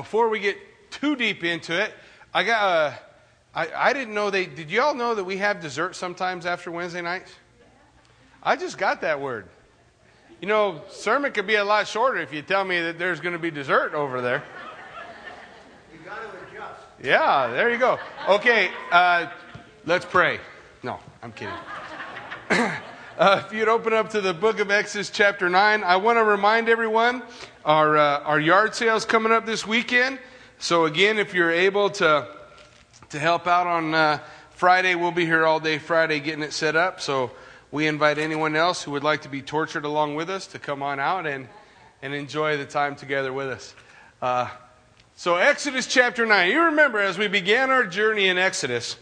before we get too deep into it, I got. Uh, I, I didn't know they. Did you all know that we have dessert sometimes after Wednesday nights? I just got that word. You know, sermon could be a lot shorter if you tell me that there's going to be dessert over there. You got to adjust. Yeah, there you go. Okay, uh, let's pray. No, I'm kidding. uh, if you'd open up to the book of Exodus, chapter 9, I want to remind everyone our, uh, our yard sale's coming up this weekend. So, again, if you're able to, to help out on uh, Friday, we'll be here all day Friday getting it set up. So, we invite anyone else who would like to be tortured along with us to come on out and, and enjoy the time together with us. Uh, so, Exodus chapter 9. You remember as we began our journey in Exodus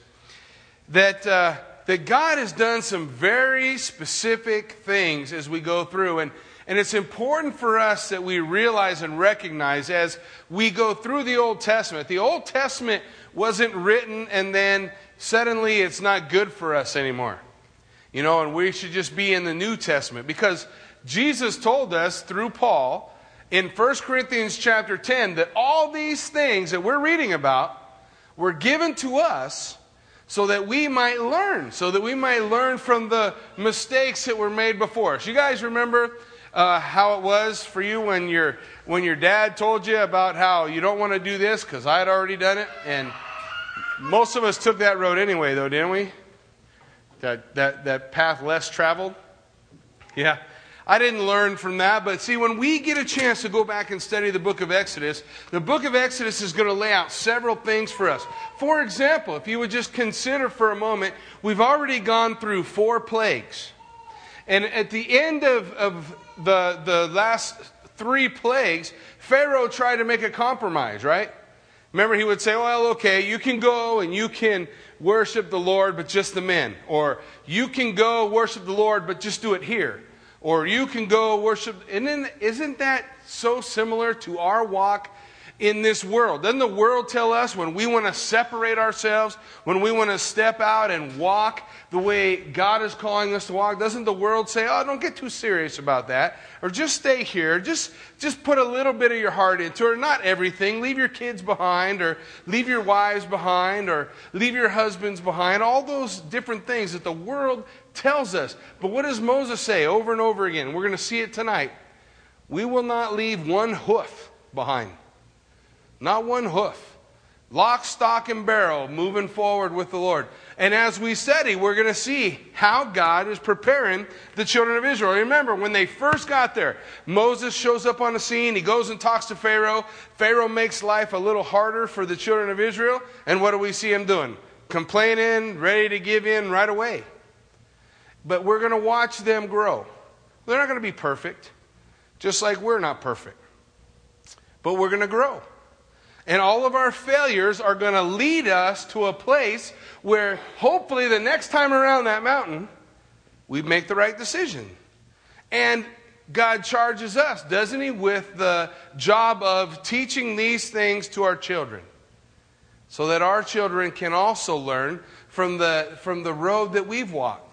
that, uh, that God has done some very specific things as we go through. And, and it's important for us that we realize and recognize as we go through the Old Testament. The Old Testament wasn't written and then suddenly it's not good for us anymore. You know, and we should just be in the New Testament because Jesus told us through Paul in 1 Corinthians chapter 10 that all these things that we're reading about were given to us so that we might learn, so that we might learn from the mistakes that were made before us. You guys remember uh, how it was for you when your when your dad told you about how you don't want to do this because I had already done it, and most of us took that road anyway, though, didn't we? That, that, that path less traveled? Yeah. I didn't learn from that, but see, when we get a chance to go back and study the book of Exodus, the book of Exodus is going to lay out several things for us. For example, if you would just consider for a moment, we've already gone through four plagues. And at the end of, of the, the last three plagues, Pharaoh tried to make a compromise, right? Remember, he would say, Well, okay, you can go and you can worship the Lord, but just the men. Or you can go worship the Lord, but just do it here. Or you can go worship. And then, isn't that so similar to our walk in this world? Doesn't the world tell us when we want to separate ourselves, when we want to step out and walk the way God is calling us to walk? Doesn't the world say, oh, don't get too serious about that? Or just stay here. Just, just put a little bit of your heart into it. Not everything. Leave your kids behind, or leave your wives behind, or leave your husbands behind. All those different things that the world tells us. But what does Moses say over and over again? We're going to see it tonight. We will not leave one hoof behind. Not one hoof. Lock, stock, and barrel moving forward with the Lord. And as we study, we're going to see how God is preparing the children of Israel. Remember, when they first got there, Moses shows up on the scene. He goes and talks to Pharaoh. Pharaoh makes life a little harder for the children of Israel. And what do we see him doing? Complaining, ready to give in right away. But we're going to watch them grow. They're not going to be perfect, just like we're not perfect. But we're going to grow. And all of our failures are going to lead us to a place where hopefully the next time around that mountain, we make the right decision. And God charges us, doesn't He, with the job of teaching these things to our children so that our children can also learn from the, from the road that we've walked.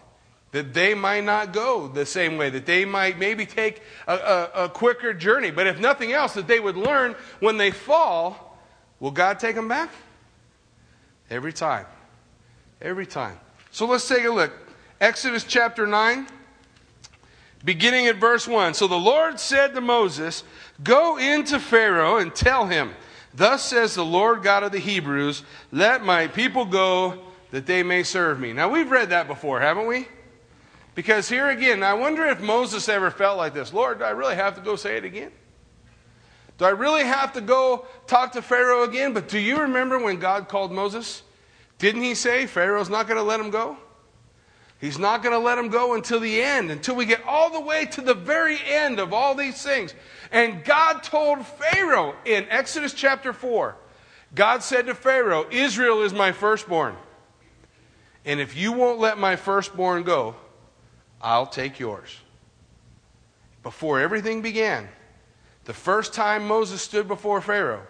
That they might not go the same way, that they might maybe take a, a, a quicker journey. But if nothing else, that they would learn when they fall Will God take them back? Every time. Every time. So let's take a look. Exodus chapter 9, beginning at verse 1. So the Lord said to Moses, Go into Pharaoh and tell him, Thus says the Lord God of the Hebrews, Let my people go that they may serve me. Now we've read that before, haven't we? Because here again, I wonder if Moses ever felt like this Lord, do I really have to go say it again? Do I really have to go talk to Pharaoh again? But do you remember when God called Moses? Didn't he say Pharaoh's not going to let him go? He's not going to let him go until the end, until we get all the way to the very end of all these things. And God told Pharaoh in Exodus chapter 4, God said to Pharaoh, Israel is my firstborn. And if you won't let my firstborn go, I'll take yours. Before everything began, the first time Moses stood before Pharaoh,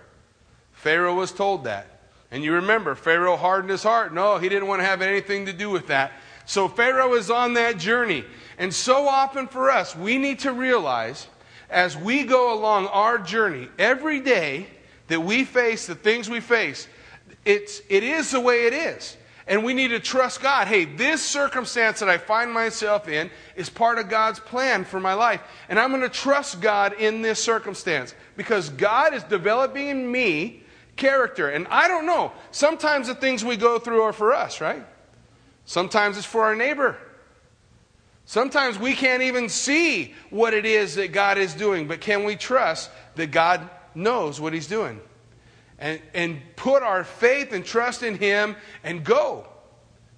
Pharaoh was told that. And you remember, Pharaoh hardened his heart. No, he didn't want to have anything to do with that. So Pharaoh is on that journey. And so often for us, we need to realize as we go along our journey, every day that we face, the things we face, it's, it is the way it is. And we need to trust God. Hey, this circumstance that I find myself in is part of God's plan for my life. And I'm going to trust God in this circumstance because God is developing in me character. And I don't know. Sometimes the things we go through are for us, right? Sometimes it's for our neighbor. Sometimes we can't even see what it is that God is doing, but can we trust that God knows what He's doing? And, and put our faith and trust in Him and go.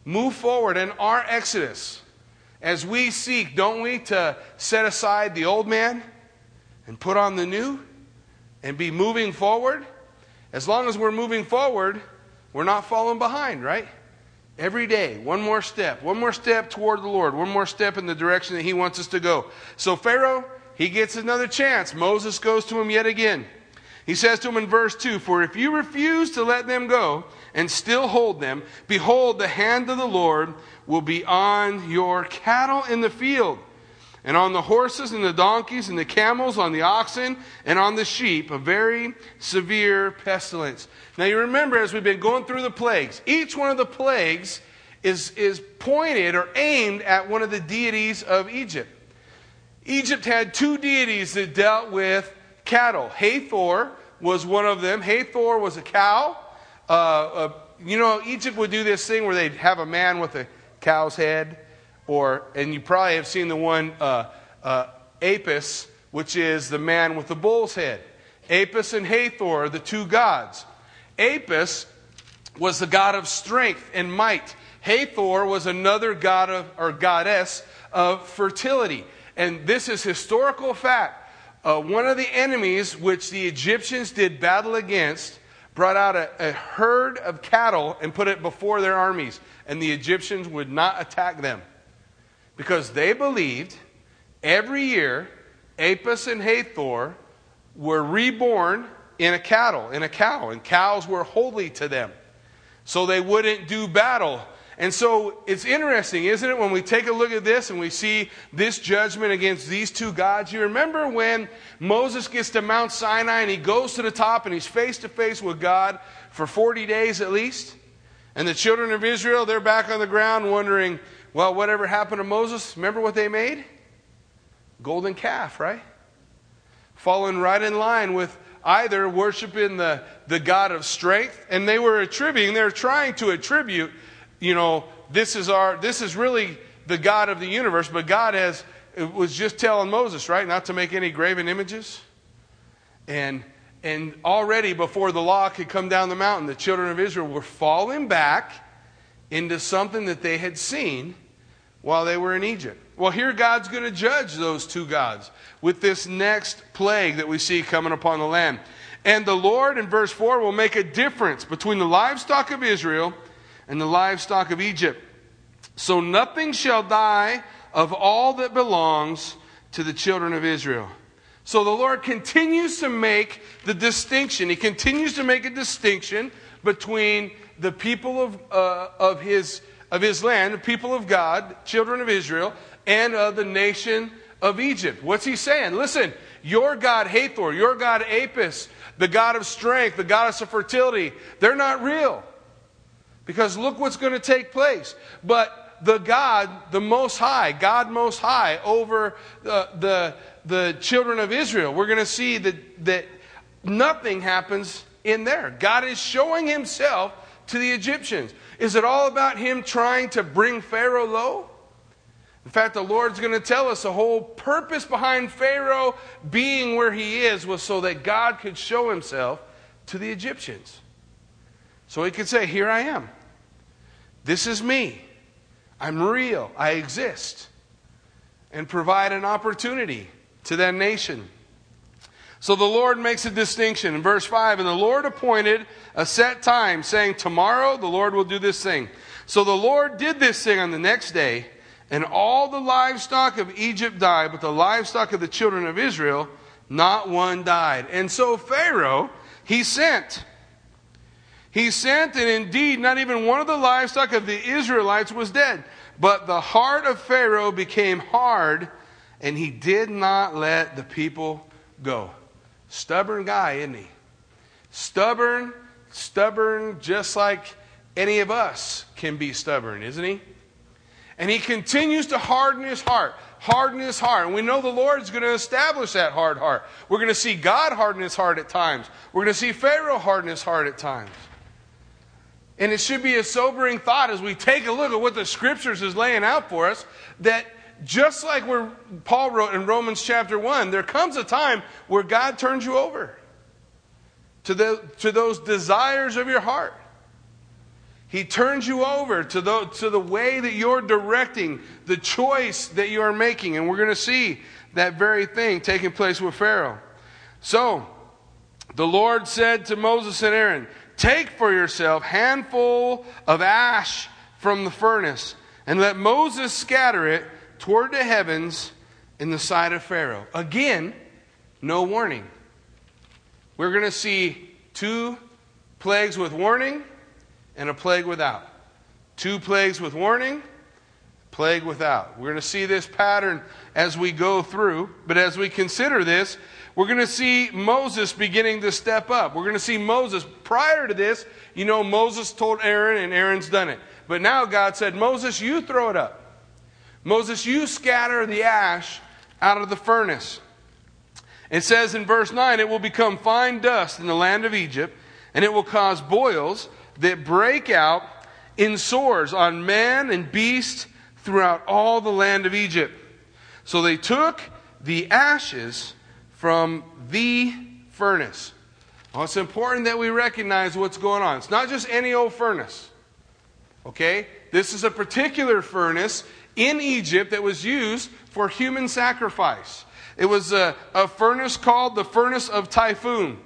Move forward in our exodus as we seek, don't we, to set aside the old man and put on the new and be moving forward? As long as we're moving forward, we're not falling behind, right? Every day, one more step, one more step toward the Lord, one more step in the direction that He wants us to go. So, Pharaoh, he gets another chance. Moses goes to him yet again. He says to him in verse 2 For if you refuse to let them go and still hold them, behold, the hand of the Lord will be on your cattle in the field, and on the horses and the donkeys and the camels, on the oxen and on the sheep, a very severe pestilence. Now you remember as we've been going through the plagues, each one of the plagues is, is pointed or aimed at one of the deities of Egypt. Egypt had two deities that dealt with cattle. Hathor was one of them. Hathor was a cow. Uh, uh, you know, Egypt would do this thing where they'd have a man with a cow's head, or and you probably have seen the one uh, uh Apis, which is the man with the bull's head. Apis and Hathor are the two gods. Apis was the god of strength and might. Hathor was another god of, or goddess of fertility. And this is historical fact uh, one of the enemies which the Egyptians did battle against brought out a, a herd of cattle and put it before their armies, and the Egyptians would not attack them because they believed every year Apis and Hathor were reborn in a cattle, in a cow, and cows were holy to them. So they wouldn't do battle and so it's interesting, isn't it, when we take a look at this and we see this judgment against these two gods? You remember when Moses gets to Mount Sinai and he goes to the top and he's face to face with God for 40 days at least? And the children of Israel, they're back on the ground wondering, well, whatever happened to Moses? Remember what they made? Golden calf, right? Falling right in line with either worshiping the, the God of strength, and they were attributing, they're trying to attribute you know, this is our, this is really the God of the universe, but God has, was just telling Moses, right, not to make any graven images. And, and already before the law could come down the mountain, the children of Israel were falling back into something that they had seen while they were in Egypt. Well, here God's going to judge those two gods with this next plague that we see coming upon the land. And the Lord, in verse 4, will make a difference between the livestock of Israel and the livestock of Egypt. So nothing shall die of all that belongs to the children of Israel. So the Lord continues to make the distinction. He continues to make a distinction between the people of, uh, of, his, of his land, the people of God, children of Israel, and of the nation of Egypt. What's he saying? Listen, your God Hathor, your God Apis, the God of strength, the goddess of fertility, they're not real. Because look what's going to take place. But the God, the Most High, God Most High, over the, the, the children of Israel, we're going to see that, that nothing happens in there. God is showing Himself to the Egyptians. Is it all about Him trying to bring Pharaoh low? In fact, the Lord's going to tell us the whole purpose behind Pharaoh being where he is was so that God could show himself to the Egyptians. So he could say, Here I am. This is me. I'm real. I exist. And provide an opportunity to that nation. So the Lord makes a distinction in verse 5 and the Lord appointed a set time, saying, Tomorrow the Lord will do this thing. So the Lord did this thing on the next day, and all the livestock of Egypt died, but the livestock of the children of Israel, not one died. And so Pharaoh, he sent he sent, and indeed, not even one of the livestock of the Israelites was dead. But the heart of Pharaoh became hard, and he did not let the people go. Stubborn guy, isn't he? Stubborn, stubborn, just like any of us can be stubborn, isn't he? And he continues to harden his heart, harden his heart. And we know the Lord's going to establish that hard heart. We're going to see God harden his heart at times. We're going to see Pharaoh harden his heart at times. And it should be a sobering thought as we take a look at what the scriptures is laying out for us that just like where Paul wrote in Romans chapter 1, there comes a time where God turns you over to, the, to those desires of your heart. He turns you over to the, to the way that you're directing, the choice that you are making. And we're going to see that very thing taking place with Pharaoh. So, the Lord said to Moses and Aaron, Take for yourself handful of ash from the furnace, and let Moses scatter it toward the heavens in the sight of Pharaoh. Again, no warning. We're going to see two plagues with warning and a plague without. Two plagues with warning, plague without. We're going to see this pattern as we go through, but as we consider this, we're going to see Moses beginning to step up. We're going to see Moses. Prior to this, you know, Moses told Aaron, and Aaron's done it. But now God said, Moses, you throw it up. Moses, you scatter the ash out of the furnace. It says in verse 9, it will become fine dust in the land of Egypt, and it will cause boils that break out in sores on man and beast throughout all the land of Egypt. So they took the ashes from the furnace. Well, it's important that we recognize what's going on. It's not just any old furnace. Okay? This is a particular furnace in Egypt that was used for human sacrifice. It was a, a furnace called the furnace of Typhon.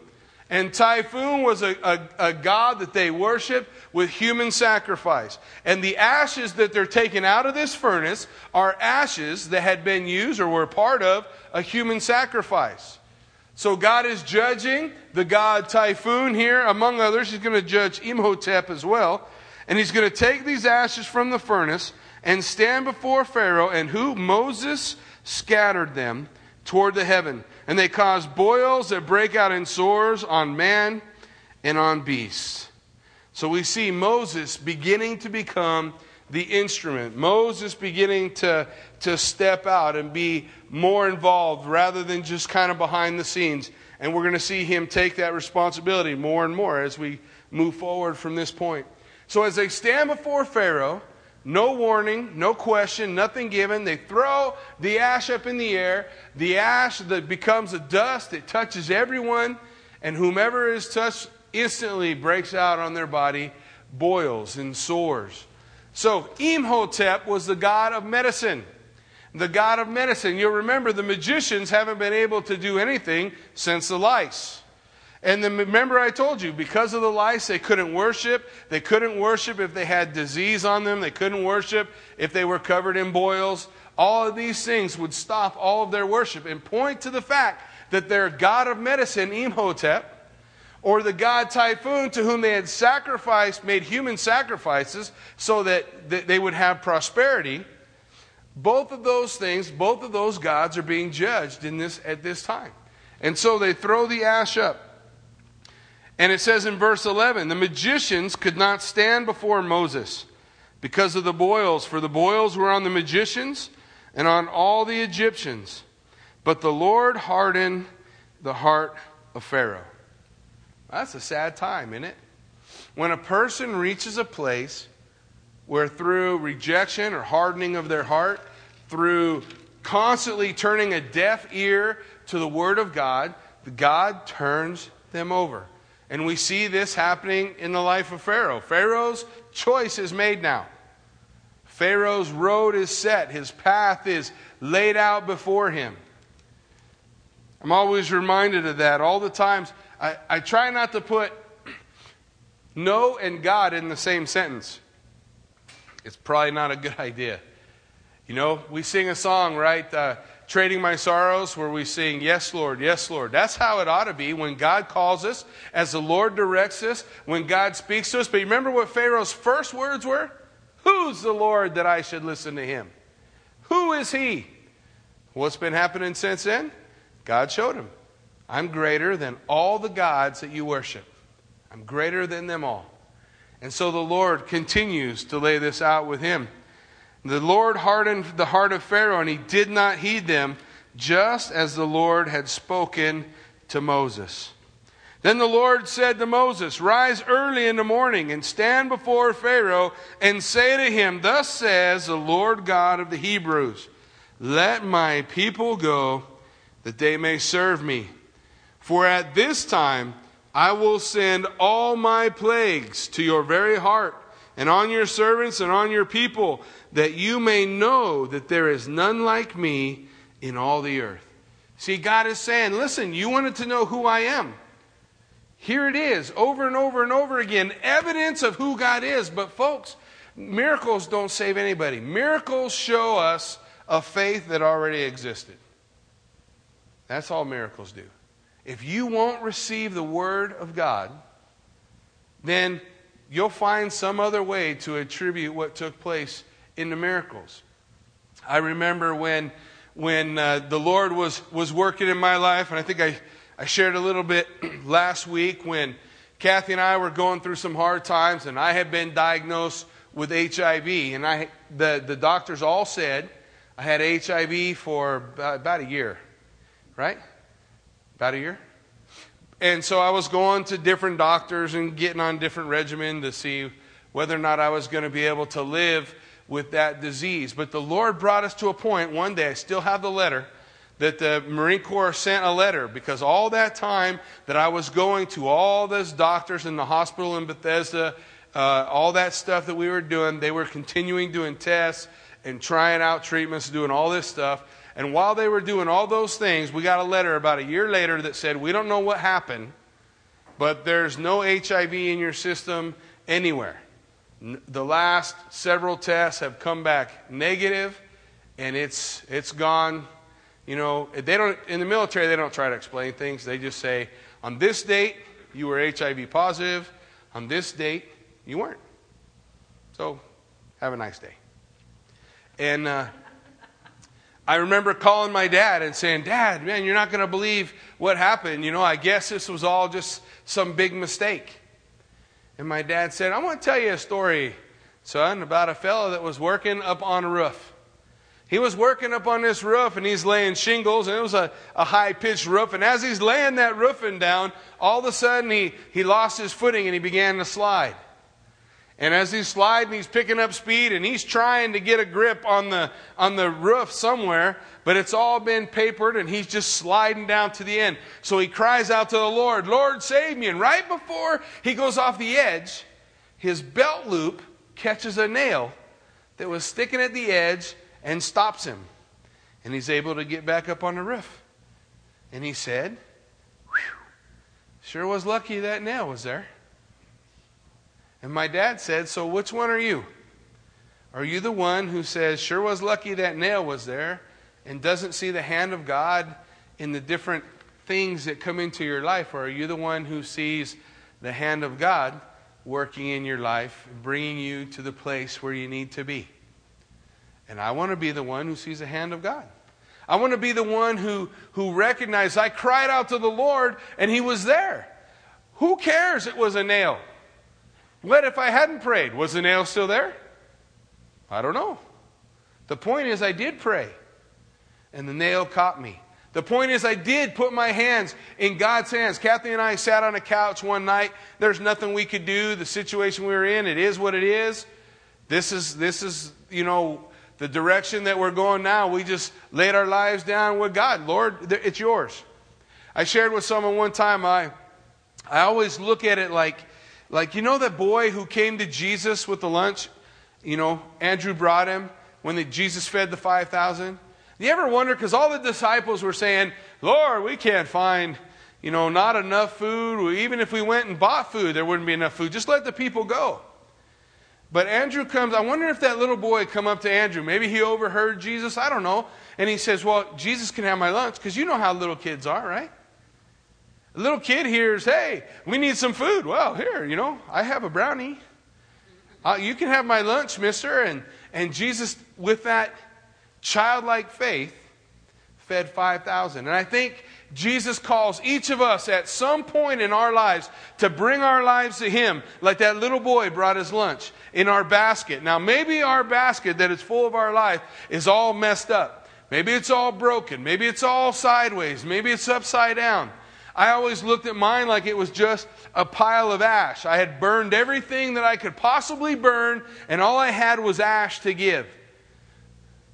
And Typhon was a, a, a, god that they worshiped with human sacrifice. And the ashes that they're taking out of this furnace are ashes that had been used or were part of a human sacrifice. So God is judging the god Typhon here, among others. He's going to judge Imhotep as well. And he's going to take these ashes from the furnace and stand before Pharaoh, and who? Moses scattered them toward the heaven. And they cause boils that break out in sores on man and on beasts. So we see Moses beginning to become the instrument. Moses beginning to, to step out and be more involved rather than just kind of behind the scenes. And we're going to see him take that responsibility more and more as we move forward from this point. So as they stand before Pharaoh, no warning, no question, nothing given. They throw the ash up in the air. The ash that becomes a dust, it touches everyone, and whomever is touched instantly breaks out on their body boils and sores. So, Imhotep was the god of medicine. The god of medicine. You'll remember the magicians haven't been able to do anything since the lice. And then remember, I told you, because of the lice, they couldn't worship. They couldn't worship if they had disease on them. They couldn't worship if they were covered in boils. All of these things would stop all of their worship and point to the fact that their god of medicine, Imhotep, or the god Typhon, to whom they had sacrificed, made human sacrifices so that they would have prosperity, both of those things, both of those gods are being judged in this, at this time. And so they throw the ash up. And it says in verse 11 the magicians could not stand before Moses because of the boils, for the boils were on the magicians and on all the Egyptians. But the Lord hardened the heart of Pharaoh. That's a sad time, isn't it? When a person reaches a place where through rejection or hardening of their heart, through constantly turning a deaf ear to the Word of God, God turns them over. And we see this happening in the life of Pharaoh. Pharaoh's choice is made now. Pharaoh's road is set, his path is laid out before him. I'm always reminded of that all the times. I, I try not to put no and God in the same sentence. It's probably not a good idea. You know, we sing a song, right? Uh, Trading My Sorrows, Were we saying, Yes, Lord, yes, Lord. That's how it ought to be when God calls us, as the Lord directs us, when God speaks to us. But remember what Pharaoh's first words were? Who's the Lord that I should listen to him? Who is he? What's been happening since then? God showed him. I'm greater than all the gods that you worship. I'm greater than them all. And so the Lord continues to lay this out with him. The Lord hardened the heart of Pharaoh, and he did not heed them, just as the Lord had spoken to Moses. Then the Lord said to Moses, Rise early in the morning and stand before Pharaoh and say to him, Thus says the Lord God of the Hebrews, Let my people go, that they may serve me. For at this time I will send all my plagues to your very heart and on your servants and on your people, that you may know that there is none like me in all the earth. See, God is saying, Listen, you wanted to know who I am. Here it is, over and over and over again, evidence of who God is. But, folks, miracles don't save anybody. Miracles show us a faith that already existed. That's all miracles do. If you won't receive the Word of God, then you'll find some other way to attribute what took place in the miracles. I remember when, when uh, the Lord was, was working in my life, and I think I I shared a little bit last week when Kathy and I were going through some hard times, and I had been diagnosed with HIV. And I, the, the doctors all said I had HIV for about, about a year, right? About a year? And so I was going to different doctors and getting on different regimen to see whether or not I was going to be able to live with that disease. But the Lord brought us to a point one day, I still have the letter that the Marine Corps sent a letter because all that time that I was going to all those doctors in the hospital in Bethesda, uh, all that stuff that we were doing, they were continuing doing tests and trying out treatments, doing all this stuff. And while they were doing all those things, we got a letter about a year later that said, We don't know what happened, but there's no HIV in your system anywhere. The last several tests have come back negative, and it's, it's gone you know, they don't, in the military, they don't try to explain things. They just say, on this date, you were HIV positive. On this date, you weren't. So, have a nice day. And uh, I remember calling my dad and saying, Dad, man, you're not going to believe what happened. You know, I guess this was all just some big mistake. And my dad said, I want to tell you a story, son, about a fellow that was working up on a roof. He was working up on this roof and he's laying shingles, and it was a, a high pitched roof. And as he's laying that roofing down, all of a sudden he, he lost his footing and he began to slide. And as he's sliding, he's picking up speed and he's trying to get a grip on the, on the roof somewhere, but it's all been papered and he's just sliding down to the end. So he cries out to the Lord, Lord, save me. And right before he goes off the edge, his belt loop catches a nail that was sticking at the edge and stops him. And he's able to get back up on the roof. And he said, Sure was lucky that nail was there. And my dad said, So which one are you? Are you the one who says, Sure was lucky that nail was there, and doesn't see the hand of God in the different things that come into your life? Or are you the one who sees the hand of God working in your life, bringing you to the place where you need to be? And I want to be the one who sees the hand of God. I want to be the one who, who recognizes I cried out to the Lord and he was there. Who cares it was a nail? What if I hadn't prayed? Was the nail still there? I don't know. The point is, I did pray, and the nail caught me. The point is, I did put my hands in God's hands. Kathy and I sat on a couch one night. There's nothing we could do. The situation we were in, it is what it is. This is, this is, you know, the direction that we're going now, we just laid our lives down with God. Lord, it's yours. I shared with someone one time, I, I always look at it like, like, you know that boy who came to Jesus with the lunch? You know, Andrew brought him when the, Jesus fed the 5,000. You ever wonder, because all the disciples were saying, Lord, we can't find, you know, not enough food. Even if we went and bought food, there wouldn't be enough food. Just let the people go. But Andrew comes, I wonder if that little boy come up to Andrew. Maybe he overheard Jesus, I don't know. And he says, Well, Jesus can have my lunch, because you know how little kids are, right? A little kid hears, Hey, we need some food. Well, here, you know, I have a brownie. Uh, you can have my lunch, mister. And, and Jesus, with that childlike faith, fed 5,000. And I think Jesus calls each of us at some point in our lives to bring our lives to Him, like that little boy brought his lunch in our basket. Now, maybe our basket that is full of our life is all messed up. Maybe it's all broken. Maybe it's all sideways. Maybe it's upside down. I always looked at mine like it was just a pile of ash. I had burned everything that I could possibly burn, and all I had was ash to give.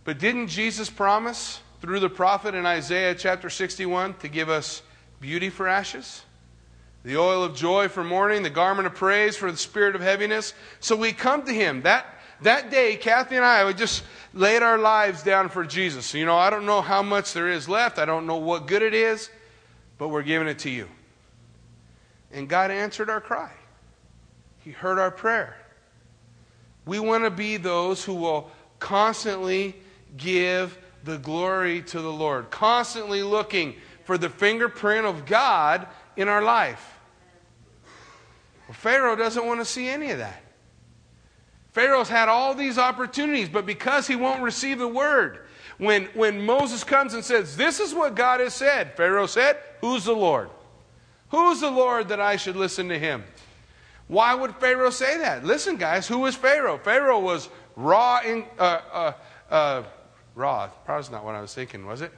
But didn't Jesus promise through the prophet in Isaiah chapter 61 to give us beauty for ashes? The oil of joy for mourning, the garment of praise for the spirit of heaviness. So we come to him. That, that day, Kathy and I would just laid our lives down for Jesus. You know, I don't know how much there is left. I don't know what good it is, but we're giving it to you. And God answered our cry. He heard our prayer. We want to be those who will constantly give the glory to the Lord, constantly looking for the fingerprint of God in our life. Well, Pharaoh doesn't want to see any of that. Pharaoh's had all these opportunities, but because he won't receive the word, when, when Moses comes and says, This is what God has said, Pharaoh said, Who's the Lord? Who's the Lord that I should listen to him? Why would Pharaoh say that? Listen, guys, who was Pharaoh? Pharaoh was raw, in, uh, uh, uh, raw. Probably not what I was thinking, was it?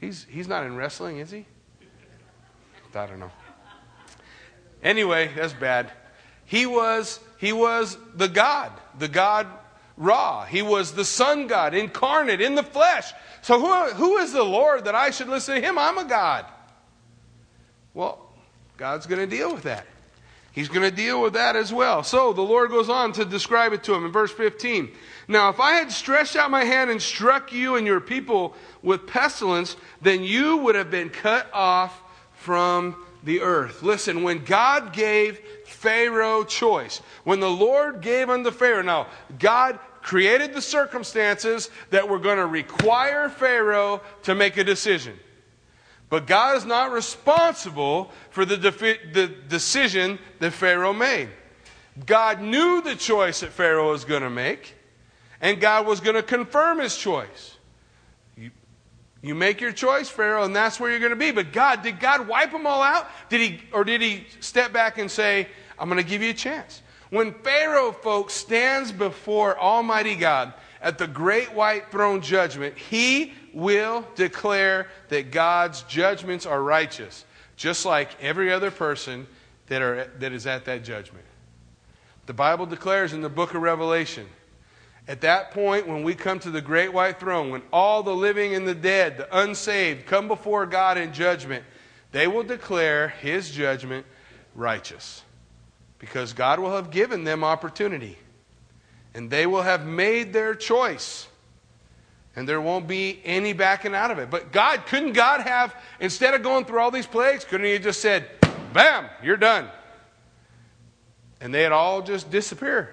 He's, he's not in wrestling, is he? I don't know. Anyway, that's bad. He was, he was the God, the God Ra. He was the sun God, incarnate in the flesh. So who, who is the Lord that I should listen to him? I'm a God. Well, God's going to deal with that. He's going to deal with that as well. So the Lord goes on to describe it to him in verse 15. Now, if I had stretched out my hand and struck you and your people with pestilence, then you would have been cut off from the earth. Listen, when God gave Pharaoh choice, when the Lord gave unto Pharaoh, now, God created the circumstances that were going to require Pharaoh to make a decision. But God is not responsible for the, defi- the decision that Pharaoh made. God knew the choice that Pharaoh was going to make, and God was going to confirm his choice. You, you make your choice, Pharaoh, and that's where you're going to be. But God, did God wipe them all out? Did he, or did he step back and say, I'm going to give you a chance? When Pharaoh, folks, stands before Almighty God at the great white throne judgment, he will declare that God's judgments are righteous, just like every other person that, are, that is at that judgment. The Bible declares in the book of Revelation, at that point, when we come to the great white throne, when all the living and the dead, the unsaved, come before God in judgment, they will declare his judgment righteous. Because God will have given them opportunity. And they will have made their choice and there won't be any backing out of it. But God, couldn't God have, instead of going through all these plagues, couldn't He have just said, Bam, you're done? And they had all just disappeared.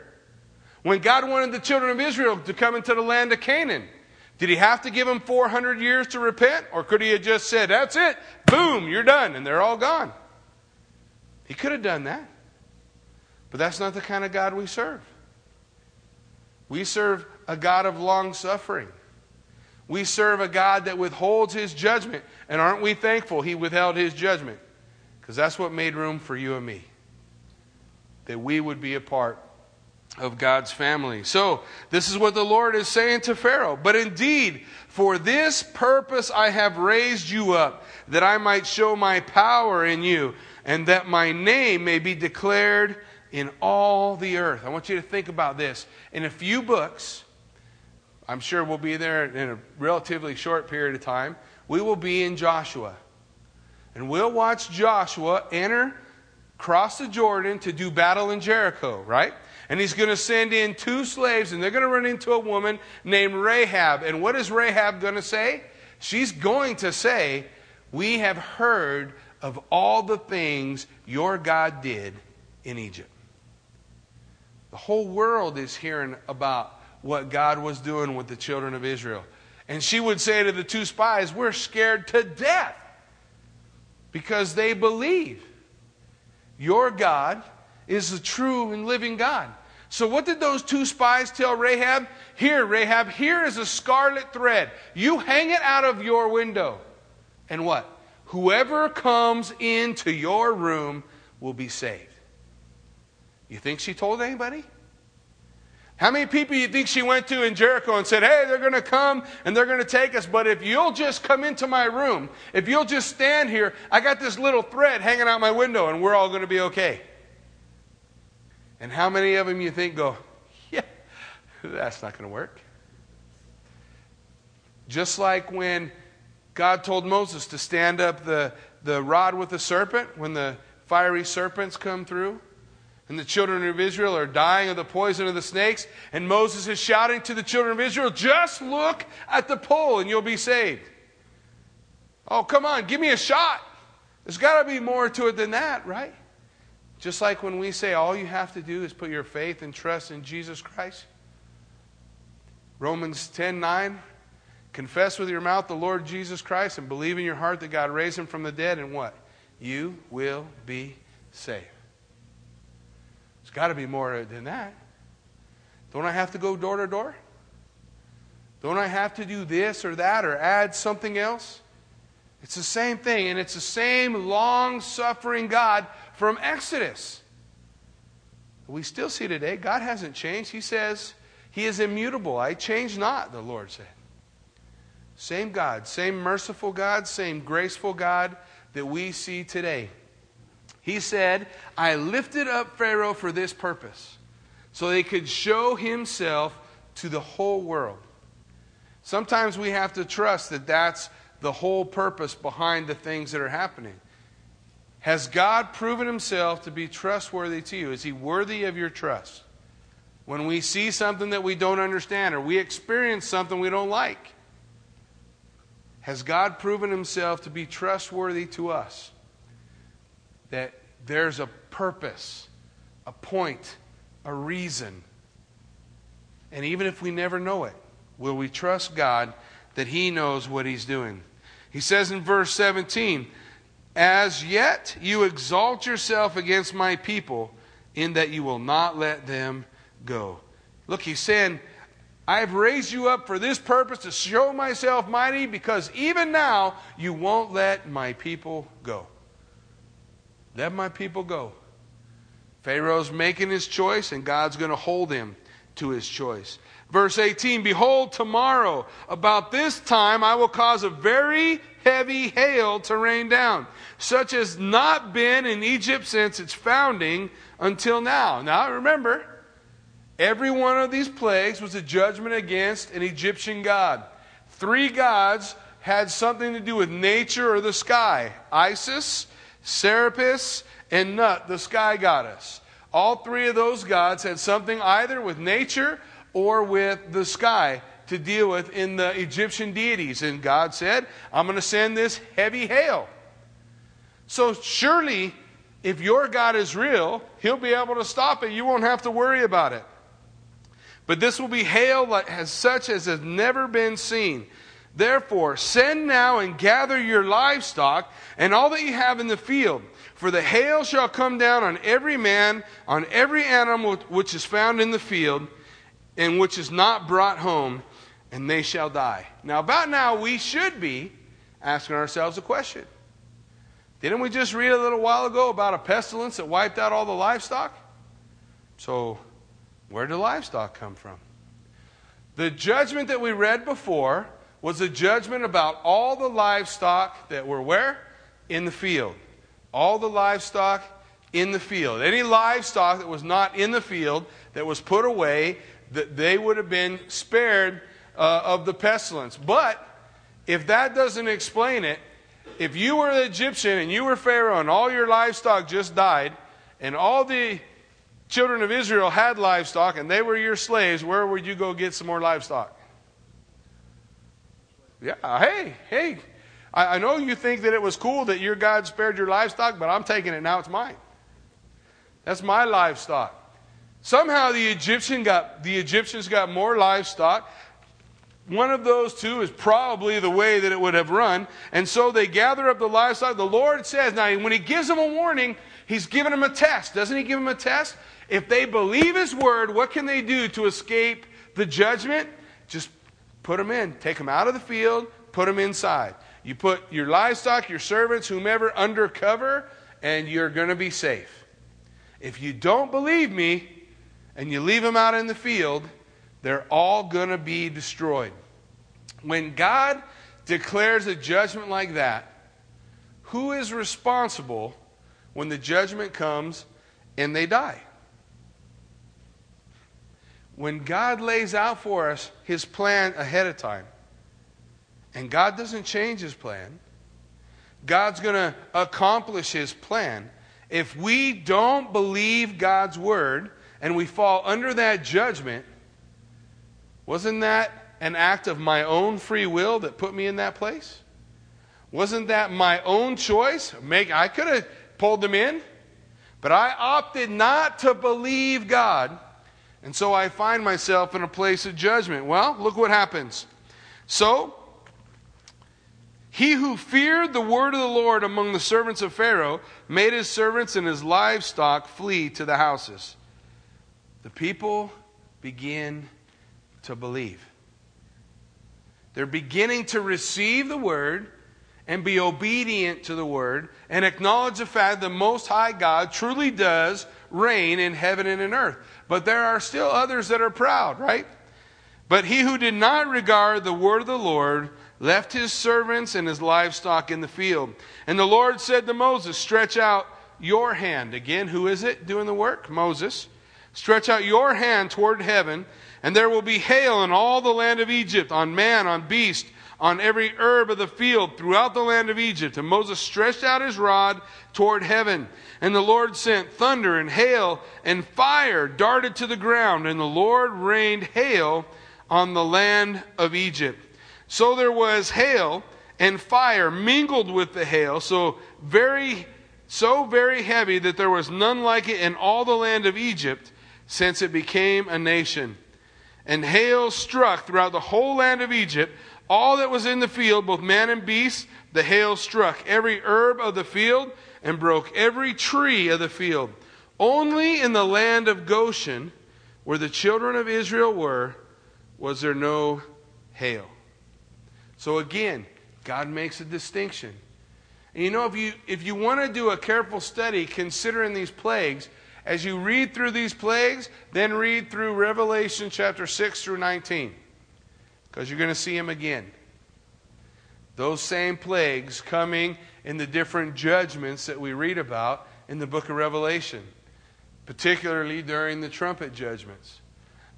When God wanted the children of Israel to come into the land of Canaan, did He have to give them 400 years to repent? Or could He have just said, That's it, boom, you're done, and they're all gone? He could have done that. But that's not the kind of God we serve. We serve a God of long suffering. We serve a God that withholds his judgment. And aren't we thankful he withheld his judgment? Because that's what made room for you and me. That we would be a part of God's family. So, this is what the Lord is saying to Pharaoh. But indeed, for this purpose I have raised you up, that I might show my power in you, and that my name may be declared in all the earth. I want you to think about this. In a few books, I'm sure we'll be there in a relatively short period of time. We will be in Joshua. And we'll watch Joshua enter, cross the Jordan to do battle in Jericho, right? And he's going to send in two slaves, and they're going to run into a woman named Rahab. And what is Rahab going to say? She's going to say, We have heard of all the things your God did in Egypt. The whole world is hearing about what God was doing with the children of Israel. And she would say to the two spies, We're scared to death because they believe your God is the true and living God. So, what did those two spies tell Rahab? Here, Rahab, here is a scarlet thread. You hang it out of your window. And what? Whoever comes into your room will be saved. You think she told anybody? How many people you think she went to in Jericho and said, Hey, they're going to come and they're going to take us, but if you'll just come into my room, if you'll just stand here, I got this little thread hanging out my window and we're all going to be okay. And how many of them you think go, Yeah, that's not going to work? Just like when God told Moses to stand up the, the rod with the serpent when the fiery serpents come through. And the children of Israel are dying of the poison of the snakes. And Moses is shouting to the children of Israel, just look at the pole and you'll be saved. Oh, come on, give me a shot. There's got to be more to it than that, right? Just like when we say all you have to do is put your faith and trust in Jesus Christ. Romans 10 9. Confess with your mouth the Lord Jesus Christ and believe in your heart that God raised him from the dead, and what? You will be saved. Got to be more than that. Don't I have to go door to door? Don't I have to do this or that or add something else? It's the same thing, and it's the same long suffering God from Exodus. We still see today, God hasn't changed. He says, He is immutable. I change not, the Lord said. Same God, same merciful God, same graceful God that we see today. He said, I lifted up Pharaoh for this purpose, so he could show himself to the whole world. Sometimes we have to trust that that's the whole purpose behind the things that are happening. Has God proven himself to be trustworthy to you? Is he worthy of your trust? When we see something that we don't understand or we experience something we don't like, has God proven himself to be trustworthy to us? That there's a purpose, a point, a reason. And even if we never know it, will we trust God that he knows what he's doing? He says in verse 17, As yet you exalt yourself against my people, in that you will not let them go. Look, he's saying, I have raised you up for this purpose to show myself mighty because even now you won't let my people go. Let my people go. Pharaoh's making his choice and God's going to hold him to his choice. Verse 18 Behold, tomorrow, about this time, I will cause a very heavy hail to rain down, such as not been in Egypt since its founding until now. Now, remember, Every one of these plagues was a judgment against an Egyptian god. Three gods had something to do with nature or the sky Isis, Serapis, and Nut, the sky goddess. All three of those gods had something either with nature or with the sky to deal with in the Egyptian deities. And God said, I'm going to send this heavy hail. So surely, if your God is real, He'll be able to stop it. You won't have to worry about it. But this will be hail as such as has never been seen. Therefore, send now and gather your livestock and all that you have in the field. For the hail shall come down on every man, on every animal which is found in the field, and which is not brought home, and they shall die. Now, about now, we should be asking ourselves a question. Didn't we just read a little while ago about a pestilence that wiped out all the livestock? So, where do livestock come from? The judgment that we read before was a judgment about all the livestock that were where? In the field. All the livestock in the field. Any livestock that was not in the field, that was put away, that they would have been spared uh, of the pestilence. But if that doesn't explain it, if you were the Egyptian and you were Pharaoh and all your livestock just died, and all the children of Israel had livestock and they were your slaves, where would you go get some more livestock? Yeah, hey, hey. I, I know you think that it was cool that your God spared your livestock, but I'm taking it now, it's mine. That's my livestock. Somehow the Egyptian got the Egyptians got more livestock. One of those two is probably the way that it would have run. And so they gather up the livestock. The Lord says, now when he gives them a warning, he's giving them a test. Doesn't he give them a test? If they believe his word, what can they do to escape the judgment? Just put them in. Take them out of the field, put them inside. You put your livestock, your servants, whomever under cover, and you're going to be safe. If you don't believe me and you leave them out in the field, they're all going to be destroyed. When God declares a judgment like that, who is responsible when the judgment comes and they die? When God lays out for us his plan ahead of time, and God doesn't change his plan, God's going to accomplish his plan. If we don't believe God's word and we fall under that judgment, wasn't that an act of my own free will that put me in that place? Wasn't that my own choice? Make I could have pulled them in, but I opted not to believe God. And so I find myself in a place of judgment. Well, look what happens. So, he who feared the word of the Lord among the servants of Pharaoh made his servants and his livestock flee to the houses. The people begin to believe. They're beginning to receive the word and be obedient to the word and acknowledge the fact that the Most High God truly does reign in heaven and in earth. But there are still others that are proud, right? But he who did not regard the word of the Lord left his servants and his livestock in the field. And the Lord said to Moses, Stretch out your hand. Again, who is it doing the work? Moses. Stretch out your hand toward heaven, and there will be hail in all the land of Egypt, on man, on beast, on every herb of the field throughout the land of Egypt. And Moses stretched out his rod toward heaven. And the Lord sent thunder and hail, and fire darted to the ground. And the Lord rained hail on the land of Egypt. So there was hail and fire mingled with the hail, so very so very heavy that there was none like it in all the land of Egypt since it became a nation. And hail struck throughout the whole land of Egypt, all that was in the field, both man and beast, the hail struck every herb of the field and broke every tree of the field. Only in the land of Goshen, where the children of Israel were, was there no hail. So again, God makes a distinction. And you know, if you, if you want to do a careful study considering these plagues, as you read through these plagues, then read through Revelation chapter 6 through 19, because you're going to see them again. Those same plagues coming in the different judgments that we read about in the book of Revelation, particularly during the trumpet judgments.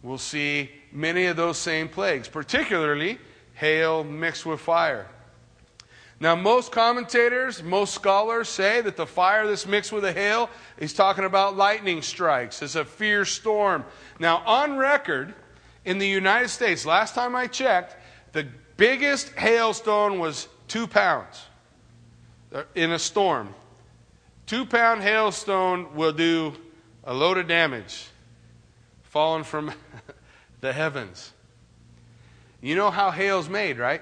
We'll see many of those same plagues, particularly hail mixed with fire. Now, most commentators, most scholars say that the fire that's mixed with the hail is talking about lightning strikes. It's a fierce storm. Now, on record in the United States, last time I checked, the biggest hailstone was two pounds uh, in a storm. Two pound hailstone will do a load of damage falling from the heavens. You know how hail's made, right?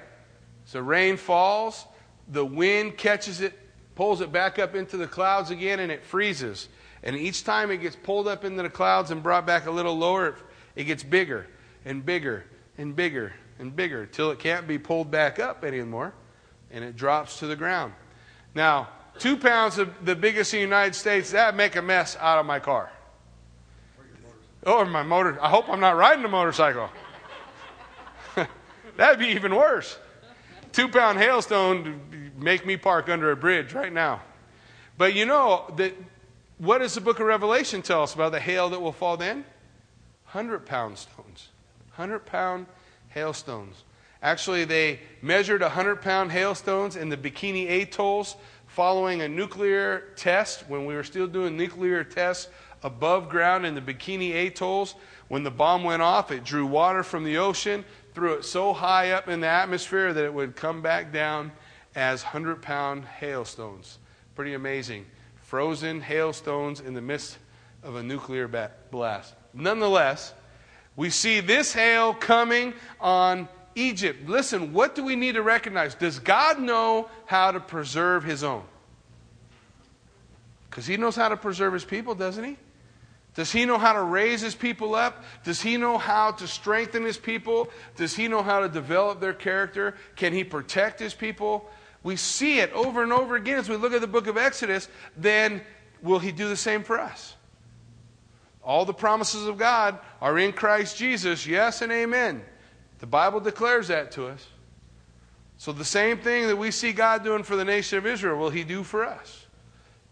So rain falls, the wind catches it, pulls it back up into the clouds again, and it freezes. And each time it gets pulled up into the clouds and brought back a little lower, it gets bigger and bigger and bigger and bigger till it can't be pulled back up anymore and it drops to the ground. Now, two pounds of the biggest in the United States, that make a mess out of my car. Or my motor. I hope I'm not riding a motorcycle. That'd be even worse. Two pound hailstone make me park under a bridge right now. But you know that what does the book of Revelation tell us about the hail that will fall then? Hundred pound stones. Hundred pound hailstones. Actually, they measured 100 pound hailstones in the Bikini Atolls following a nuclear test when we were still doing nuclear tests above ground in the Bikini Atolls. When the bomb went off, it drew water from the ocean, threw it so high up in the atmosphere that it would come back down as 100 pound hailstones. Pretty amazing. Frozen hailstones in the midst of a nuclear blast. Nonetheless, we see this hail coming on Egypt. Listen, what do we need to recognize? Does God know how to preserve his own? Because he knows how to preserve his people, doesn't he? Does he know how to raise his people up? Does he know how to strengthen his people? Does he know how to develop their character? Can he protect his people? we see it over and over again as we look at the book of Exodus, then will he do the same for us? All the promises of God are in Christ Jesus, yes and amen. The Bible declares that to us. So, the same thing that we see God doing for the nation of Israel, will He do for us?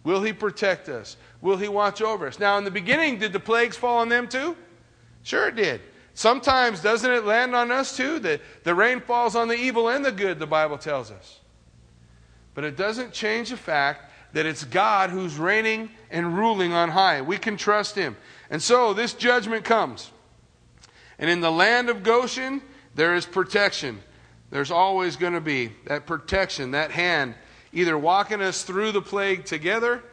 Will He protect us? Will He watch over us? Now, in the beginning, did the plagues fall on them too? Sure, it did. Sometimes, doesn't it land on us too? The, the rain falls on the evil and the good, the Bible tells us. But it doesn't change the fact that it's God who's reigning and ruling on high. We can trust Him. And so, this judgment comes. And in the land of Goshen, there is protection there's always going to be that protection, that hand, either walking us through the plague together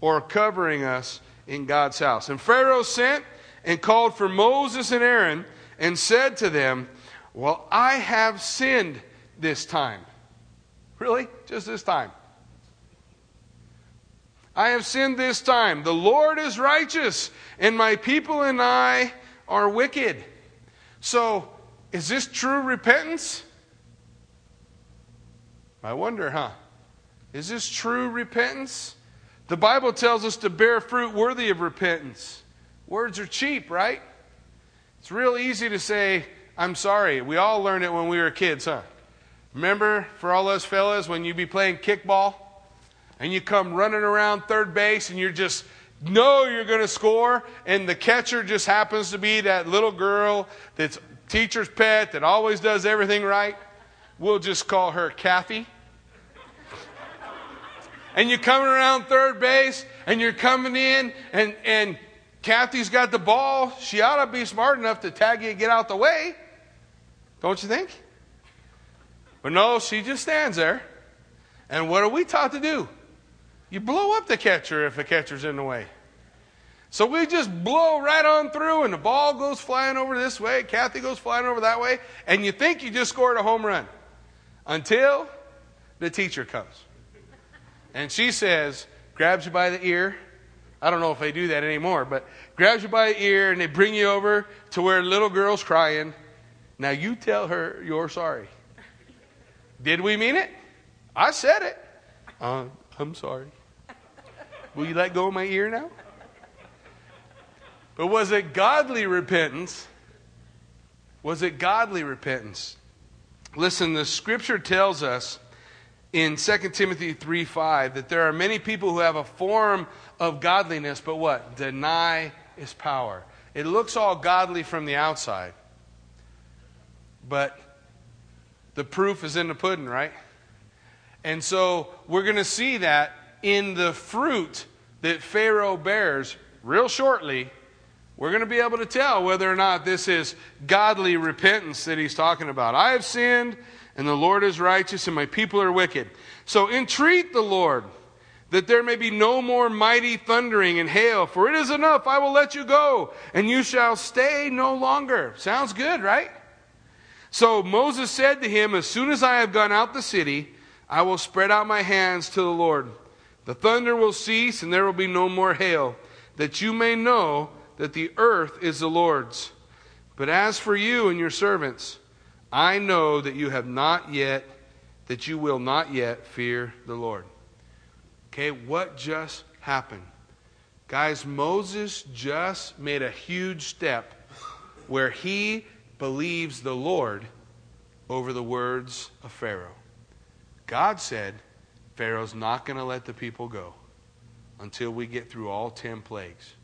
or covering us in God's house. And Pharaoh sent and called for Moses and Aaron and said to them, Well, I have sinned this time. Really? Just this time. I have sinned this time. The Lord is righteous, and my people and I are wicked. So, is this true repentance? I wonder, huh? Is this true repentance? The Bible tells us to bear fruit worthy of repentance. Words are cheap, right? It's real easy to say, I'm sorry. We all learned it when we were kids, huh? Remember, for all us fellas, when you be playing kickball and you come running around third base and you're just know you're going to score, and the catcher just happens to be that little girl that's teacher's pet that always does everything right? We'll just call her Kathy and you're coming around third base and you're coming in and, and Kathy's got the ball. She ought to be smart enough to tag you and get out the way. Don't you think? But no, she just stands there. And what are we taught to do? You blow up the catcher if the catcher's in the way. So we just blow right on through, and the ball goes flying over this way, Kathy goes flying over that way, and you think you just scored a home run until the teacher comes. And she says, grabs you by the ear. I don't know if they do that anymore, but grabs you by the ear and they bring you over to where little girl's crying. Now you tell her you're sorry. Did we mean it? I said it. Uh, I'm sorry. Will you let go of my ear now? But was it godly repentance? Was it godly repentance? Listen, the scripture tells us in 2 Timothy 3 5 that there are many people who have a form of godliness, but what? Deny its power. It looks all godly from the outside, but the proof is in the pudding, right? And so we're going to see that in the fruit that Pharaoh bears real shortly. We're going to be able to tell whether or not this is godly repentance that he's talking about. I have sinned and the Lord is righteous, and my people are wicked. So entreat the Lord that there may be no more mighty thundering and hail, for it is enough. I will let you go, and you shall stay no longer. Sounds good, right? So Moses said to him, As soon as I have gone out the city, I will spread out my hands to the Lord. The thunder will cease, and there will be no more hail, that you may know that the earth is the Lord's. But as for you and your servants, I know that you have not yet, that you will not yet fear the Lord. Okay, what just happened? Guys, Moses just made a huge step where he believes the Lord over the words of Pharaoh. God said, Pharaoh's not going to let the people go until we get through all 10 plagues.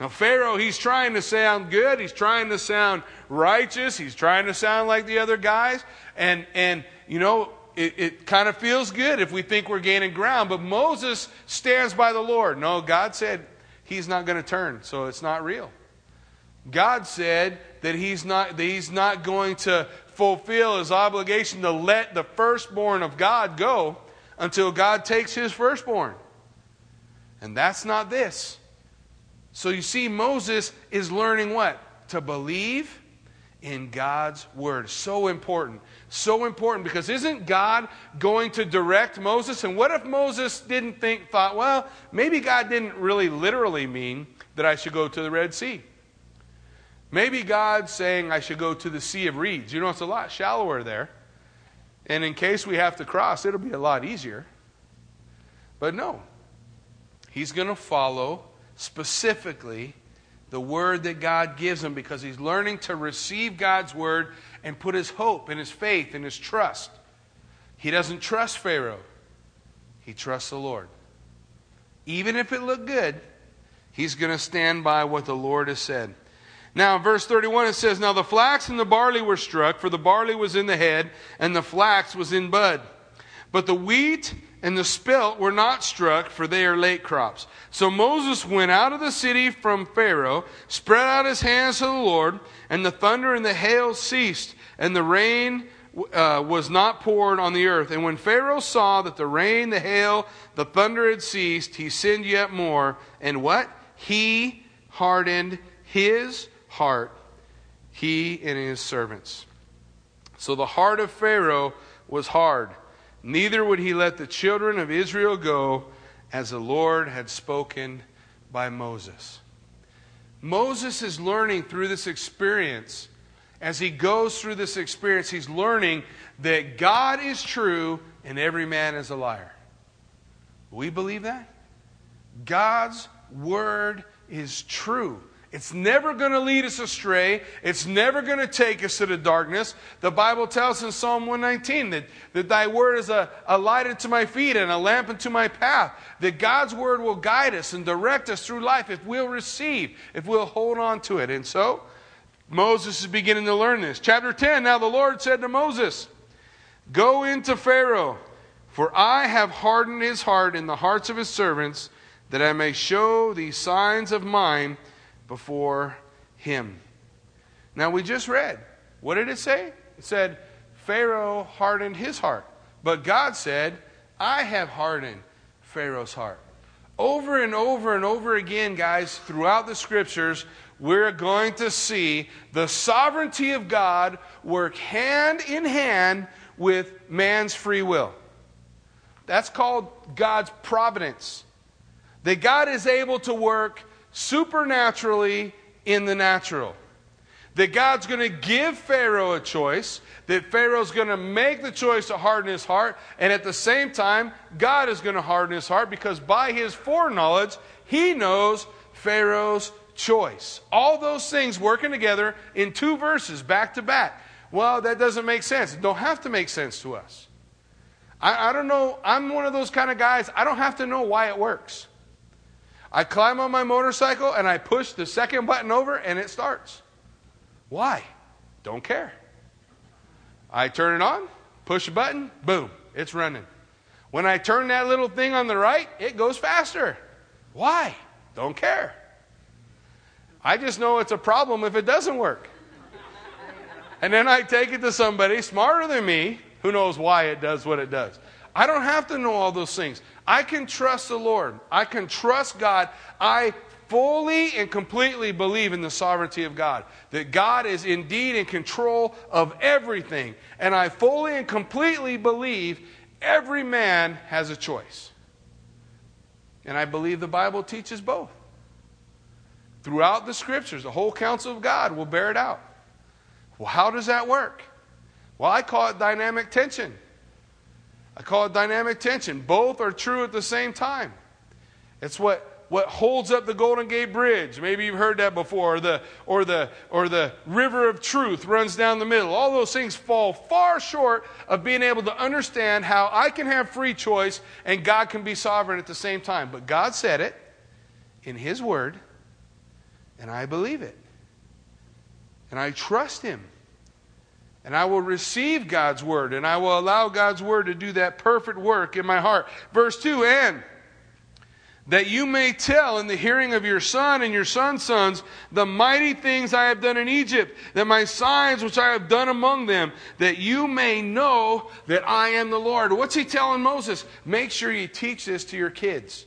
Now, Pharaoh, he's trying to sound good. He's trying to sound righteous. He's trying to sound like the other guys. And, and you know, it, it kind of feels good if we think we're gaining ground. But Moses stands by the Lord. No, God said he's not going to turn, so it's not real. God said that he's not, that he's not going to fulfill his obligation to let the firstborn of God go until God takes his firstborn. And that's not this. So you see, Moses is learning what? To believe in God's word. So important. So important because isn't God going to direct Moses? And what if Moses didn't think, thought, well, maybe God didn't really literally mean that I should go to the Red Sea? Maybe God's saying I should go to the Sea of Reeds. You know, it's a lot shallower there. And in case we have to cross, it'll be a lot easier. But no, he's going to follow specifically the word that God gives him because he's learning to receive God's word and put his hope and his faith and his trust. He doesn't trust Pharaoh, he trusts the Lord. Even if it looked good, he's going to stand by what the Lord has said. Now, verse 31, it says, Now the flax and the barley were struck, for the barley was in the head, and the flax was in bud. But the wheat and the spelt were not struck, for they are late crops. So Moses went out of the city from Pharaoh, spread out his hands to the Lord, and the thunder and the hail ceased, and the rain uh, was not poured on the earth. And when Pharaoh saw that the rain, the hail, the thunder had ceased, he sinned yet more. And what? He hardened his heart, he and his servants. So the heart of Pharaoh was hard. Neither would he let the children of Israel go as the Lord had spoken by Moses. Moses is learning through this experience. As he goes through this experience, he's learning that God is true and every man is a liar. We believe that? God's word is true. It's never going to lead us astray. It's never going to take us to the darkness. The Bible tells us in Psalm 119 that, that thy word is a, a light unto my feet and a lamp unto my path. That God's word will guide us and direct us through life if we'll receive, if we'll hold on to it. And so, Moses is beginning to learn this. Chapter 10 Now the Lord said to Moses, Go into Pharaoh, for I have hardened his heart in the hearts of his servants, that I may show these signs of mine before him. Now, we just read. What did it say? It said, Pharaoh hardened his heart. But God said, I have hardened Pharaoh's heart. Over and over and over again, guys, throughout the scriptures, we're going to see the sovereignty of God work hand in hand with man's free will. That's called God's providence. That God is able to work supernaturally in the natural. That God's going to give Pharaoh a choice, that Pharaoh's going to make the choice to harden his heart, and at the same time, God is going to harden his heart because by his foreknowledge, he knows Pharaoh's choice. All those things working together in two verses, back to back. Well, that doesn't make sense. It don't have to make sense to us. I, I don't know. I'm one of those kind of guys. I don't have to know why it works. I climb on my motorcycle and I push the second button over and it starts. Why? Don't care. I turn it on, push a button, boom, it's running. When I turn that little thing on the right, it goes faster. Why? Don't care. I just know it's a problem if it doesn't work. And then I take it to somebody smarter than me who knows why it does what it does. I don't have to know all those things. I can trust the Lord. I can trust God. I fully and completely believe in the sovereignty of God, that God is indeed in control of everything. And I fully and completely believe every man has a choice. And I believe the Bible teaches both. Throughout the scriptures, the whole counsel of God will bear it out. Well, how does that work? Well, I call it dynamic tension. I call it dynamic tension. Both are true at the same time. It's what, what holds up the Golden Gate Bridge. Maybe you've heard that before. Or the, or, the, or the river of truth runs down the middle. All those things fall far short of being able to understand how I can have free choice and God can be sovereign at the same time. But God said it in His Word, and I believe it. And I trust Him. And I will receive God's word, and I will allow God's word to do that perfect work in my heart. Verse 2 And that you may tell in the hearing of your son and your son's sons the mighty things I have done in Egypt, that my signs which I have done among them, that you may know that I am the Lord. What's he telling Moses? Make sure you teach this to your kids.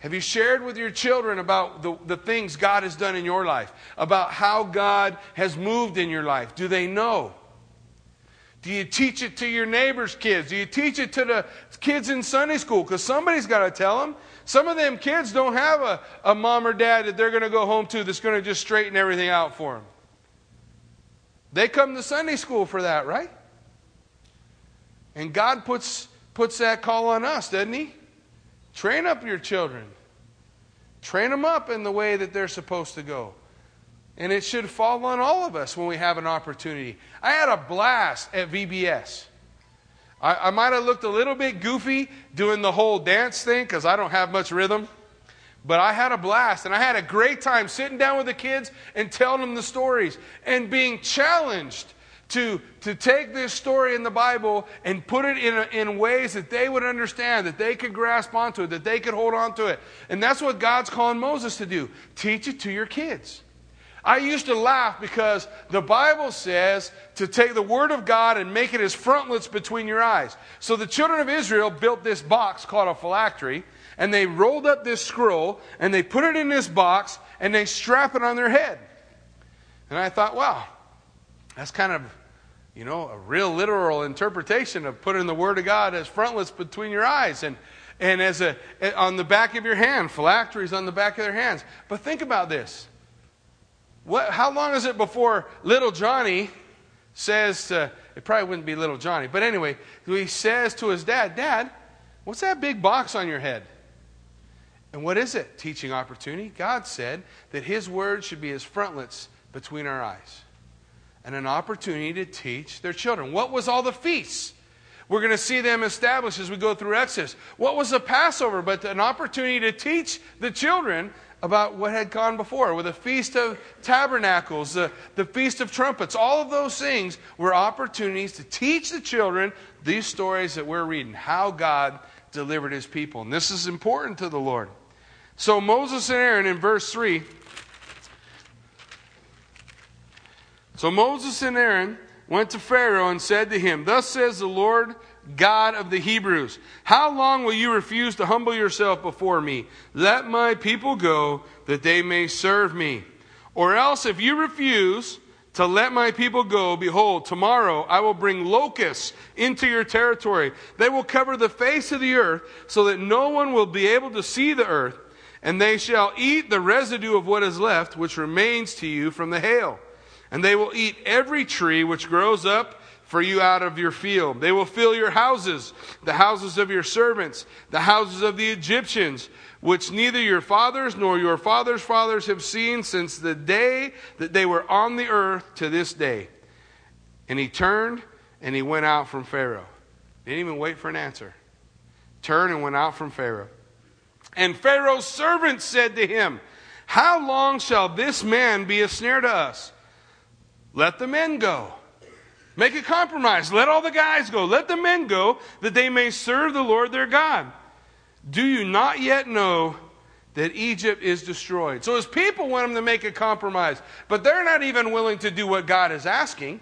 Have you shared with your children about the, the things God has done in your life? About how God has moved in your life? Do they know? Do you teach it to your neighbor's kids? Do you teach it to the kids in Sunday school? Because somebody's got to tell them. Some of them kids don't have a, a mom or dad that they're going to go home to that's going to just straighten everything out for them. They come to Sunday school for that, right? And God puts, puts that call on us, doesn't He? Train up your children. Train them up in the way that they're supposed to go. And it should fall on all of us when we have an opportunity. I had a blast at VBS. I, I might have looked a little bit goofy doing the whole dance thing because I don't have much rhythm. But I had a blast and I had a great time sitting down with the kids and telling them the stories and being challenged to, to take this story in the Bible and put it in, a, in ways that they would understand, that they could grasp onto it, that they could hold onto it. And that's what God's calling Moses to do teach it to your kids. I used to laugh because the Bible says to take the Word of God and make it as frontlets between your eyes. So the children of Israel built this box called a phylactery, and they rolled up this scroll, and they put it in this box, and they strap it on their head. And I thought, wow, that's kind of, you know, a real literal interpretation of putting the Word of God as frontlets between your eyes. And and as a on the back of your hand, phylacteries on the back of their hands. But think about this. What, how long is it before little Johnny says to, it probably wouldn't be little Johnny, but anyway, he says to his dad, Dad, what's that big box on your head? And what is it? Teaching opportunity. God said that his word should be as frontlets between our eyes and an opportunity to teach their children. What was all the feasts? We're going to see them established as we go through Exodus. What was the Passover but an opportunity to teach the children about what had gone before with the Feast of Tabernacles, the, the Feast of Trumpets. All of those things were opportunities to teach the children these stories that we're reading, how God delivered his people. And this is important to the Lord. So Moses and Aaron in verse 3. So Moses and Aaron went to Pharaoh and said to him, Thus says the Lord God of the Hebrews. How long will you refuse to humble yourself before me? Let my people go that they may serve me. Or else, if you refuse to let my people go, behold, tomorrow I will bring locusts into your territory. They will cover the face of the earth so that no one will be able to see the earth. And they shall eat the residue of what is left, which remains to you from the hail. And they will eat every tree which grows up for you out of your field. They will fill your houses, the houses of your servants, the houses of the Egyptians, which neither your fathers nor your fathers' fathers have seen since the day that they were on the earth to this day. And he turned and he went out from Pharaoh. Didn't even wait for an answer. Turned and went out from Pharaoh. And Pharaoh's servants said to him, How long shall this man be a snare to us? Let the men go. Make a compromise. Let all the guys go. Let the men go that they may serve the Lord their God. Do you not yet know that Egypt is destroyed? So his people want him to make a compromise, but they're not even willing to do what God is asking.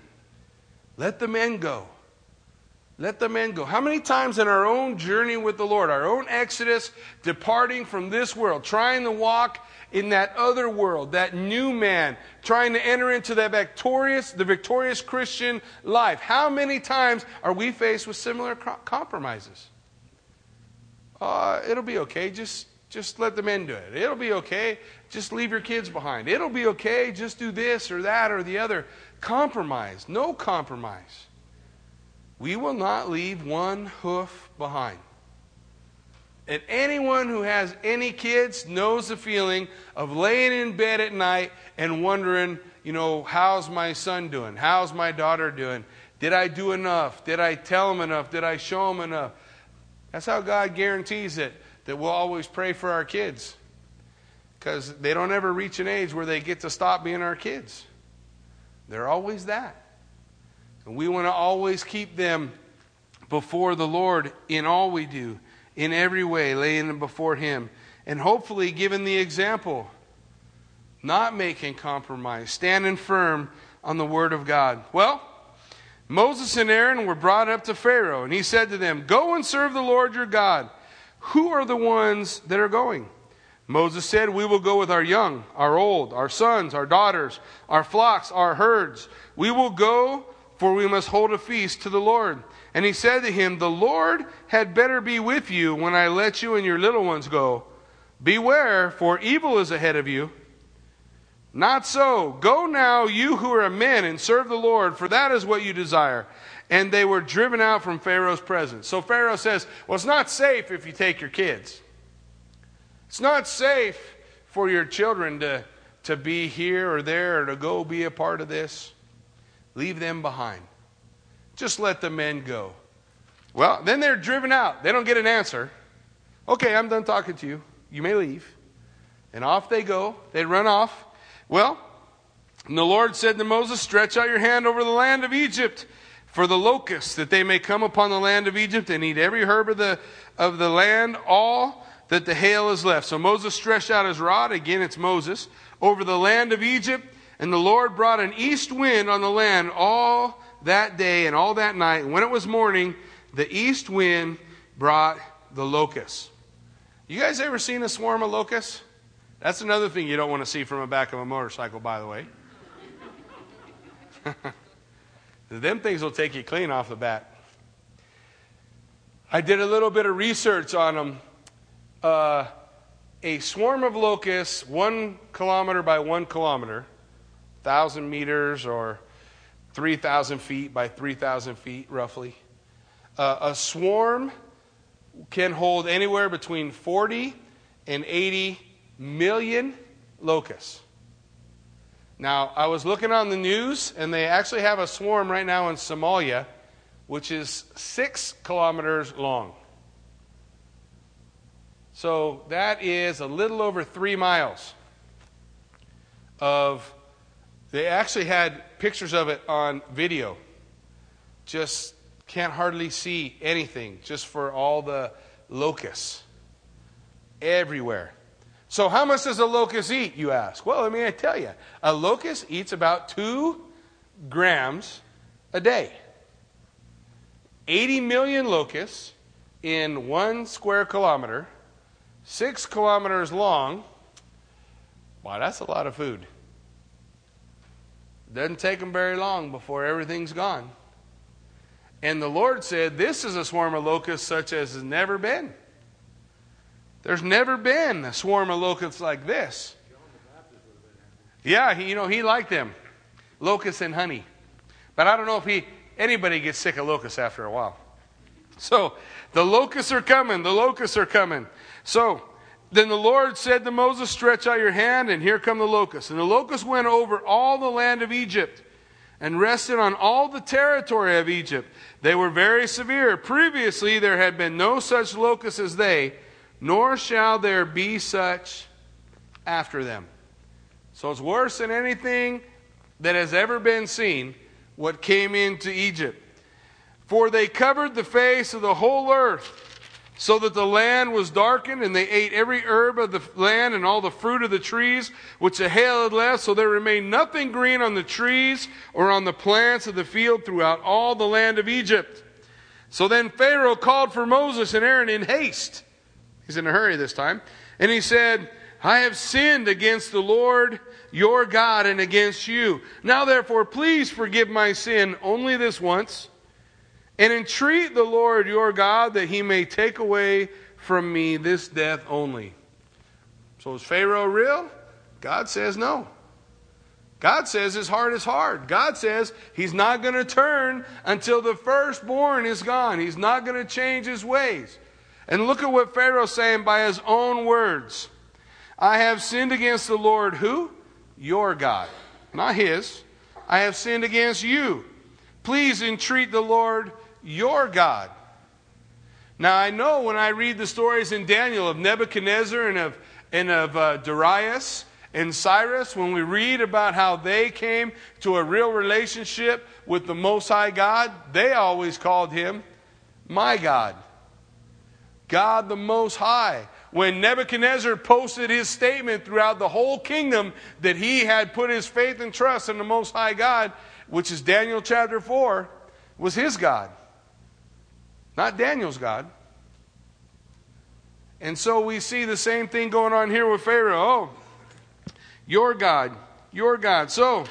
Let the men go. Let the men go. How many times in our own journey with the Lord, our own exodus, departing from this world, trying to walk in that other world, that new man, trying to enter into that victorious, the victorious Christian life. How many times are we faced with similar compromises? Uh, it'll be okay. Just, just let the men do it. It'll be okay. Just leave your kids behind. It'll be okay. Just do this or that or the other. Compromise. No compromise. We will not leave one hoof behind. And anyone who has any kids knows the feeling of laying in bed at night and wondering, you know, how's my son doing? How's my daughter doing? Did I do enough? Did I tell them enough? Did I show them enough? That's how God guarantees it, that we'll always pray for our kids. Because they don't ever reach an age where they get to stop being our kids. They're always that. And we want to always keep them before the Lord in all we do in every way, laying them before Him, and hopefully giving the example, not making compromise, standing firm on the Word of God. Well, Moses and Aaron were brought up to Pharaoh, and he said to them, Go and serve the Lord your God. Who are the ones that are going? Moses said, We will go with our young, our old, our sons, our daughters, our flocks, our herds. We will go, for we must hold a feast to the Lord. And he said to him, The Lord had better be with you when I let you and your little ones go. Beware, for evil is ahead of you. Not so. Go now, you who are men, and serve the Lord, for that is what you desire. and they were driven out from Pharaoh's presence. So Pharaoh says, Well, it's not safe if you take your kids. It's not safe for your children to, to be here or there or to go be a part of this. Leave them behind. Just let the men go. Well, then they're driven out. They don't get an answer. Okay, I'm done talking to you. You may leave. And off they go. They run off. Well, the Lord said to Moses, Stretch out your hand over the land of Egypt for the locusts, that they may come upon the land of Egypt and eat every herb of the, of the land, all that the hail is left. So Moses stretched out his rod, again it's Moses, over the land of Egypt, and the Lord brought an east wind on the land all that day and all that night. And when it was morning, the east wind brought the locusts. You guys ever seen a swarm of locusts? That's another thing you don't want to see from the back of a motorcycle, by the way. Them things will take you clean off the bat. I did a little bit of research on them. Uh, a swarm of locusts, one kilometer by one kilometer, thousand meters or three thousand feet by three thousand feet, roughly. Uh, a swarm can hold anywhere between forty and eighty million locusts. Now, I was looking on the news, and they actually have a swarm right now in Somalia, which is six kilometers long. So that is a little over three miles of. They actually had pictures of it on video. Just can't hardly see anything, just for all the locusts everywhere. So, how much does a locust eat, you ask? Well, let me tell you. A locust eats about two grams a day. 80 million locusts in one square kilometer, six kilometers long. Wow, that's a lot of food. Doesn't take them very long before everything's gone. And the Lord said, This is a swarm of locusts such as has never been. There's never been a swarm of locusts like this. Yeah, you know, he liked them. Locusts and honey. But I don't know if he anybody gets sick of locusts after a while. So the locusts are coming, the locusts are coming. So then the Lord said to Moses, Stretch out your hand, and here come the locusts. And the locusts went over all the land of Egypt and rested on all the territory of Egypt. They were very severe. Previously, there had been no such locusts as they nor shall there be such after them. So it's worse than anything that has ever been seen, what came into Egypt. For they covered the face of the whole earth, so that the land was darkened, and they ate every herb of the land and all the fruit of the trees which the hail had left, so there remained nothing green on the trees or on the plants of the field throughout all the land of Egypt. So then Pharaoh called for Moses and Aaron in haste He's in a hurry this time. And he said, I have sinned against the Lord your God and against you. Now therefore, please forgive my sin only this once, and entreat the Lord your God that he may take away from me this death only. So is Pharaoh real? God says no. God says his heart is hard. God says he's not going to turn until the firstborn is gone. He's not going to change his ways. And look at what Pharaoh's saying by his own words. I have sinned against the Lord, who? Your God, not his. I have sinned against you. Please entreat the Lord, your God. Now, I know when I read the stories in Daniel of Nebuchadnezzar and of, and of uh, Darius and Cyrus, when we read about how they came to a real relationship with the Most High God, they always called him my God. God the Most High. When Nebuchadnezzar posted his statement throughout the whole kingdom that he had put his faith and trust in the Most High God, which is Daniel chapter 4, was his God, not Daniel's God. And so we see the same thing going on here with Pharaoh. Oh, your God, your God. So,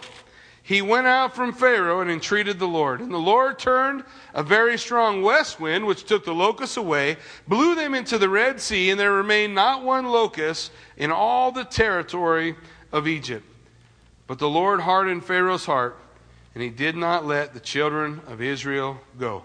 he went out from Pharaoh and entreated the Lord. And the Lord turned a very strong west wind, which took the locusts away, blew them into the Red Sea, and there remained not one locust in all the territory of Egypt. But the Lord hardened Pharaoh's heart, and he did not let the children of Israel go.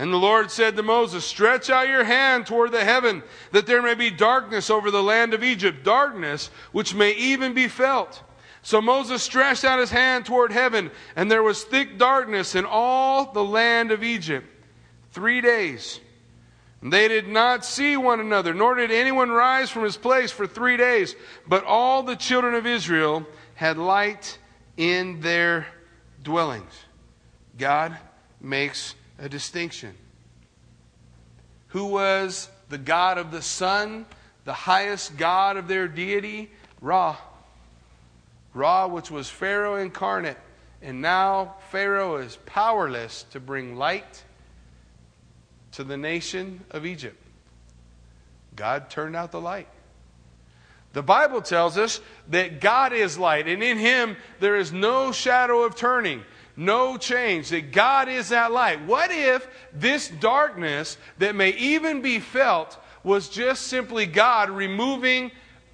And the Lord said to Moses, Stretch out your hand toward the heaven, that there may be darkness over the land of Egypt, darkness which may even be felt. So Moses stretched out his hand toward heaven, and there was thick darkness in all the land of Egypt three days. And they did not see one another, nor did anyone rise from his place for three days. But all the children of Israel had light in their dwellings. God makes a distinction. Who was the God of the sun, the highest God of their deity? Ra. Ra, which was Pharaoh incarnate. And now Pharaoh is powerless to bring light to the nation of Egypt. God turned out the light. The Bible tells us that God is light, and in Him there is no shadow of turning no change, that God is that light. What if this darkness that may even be felt was just simply God removing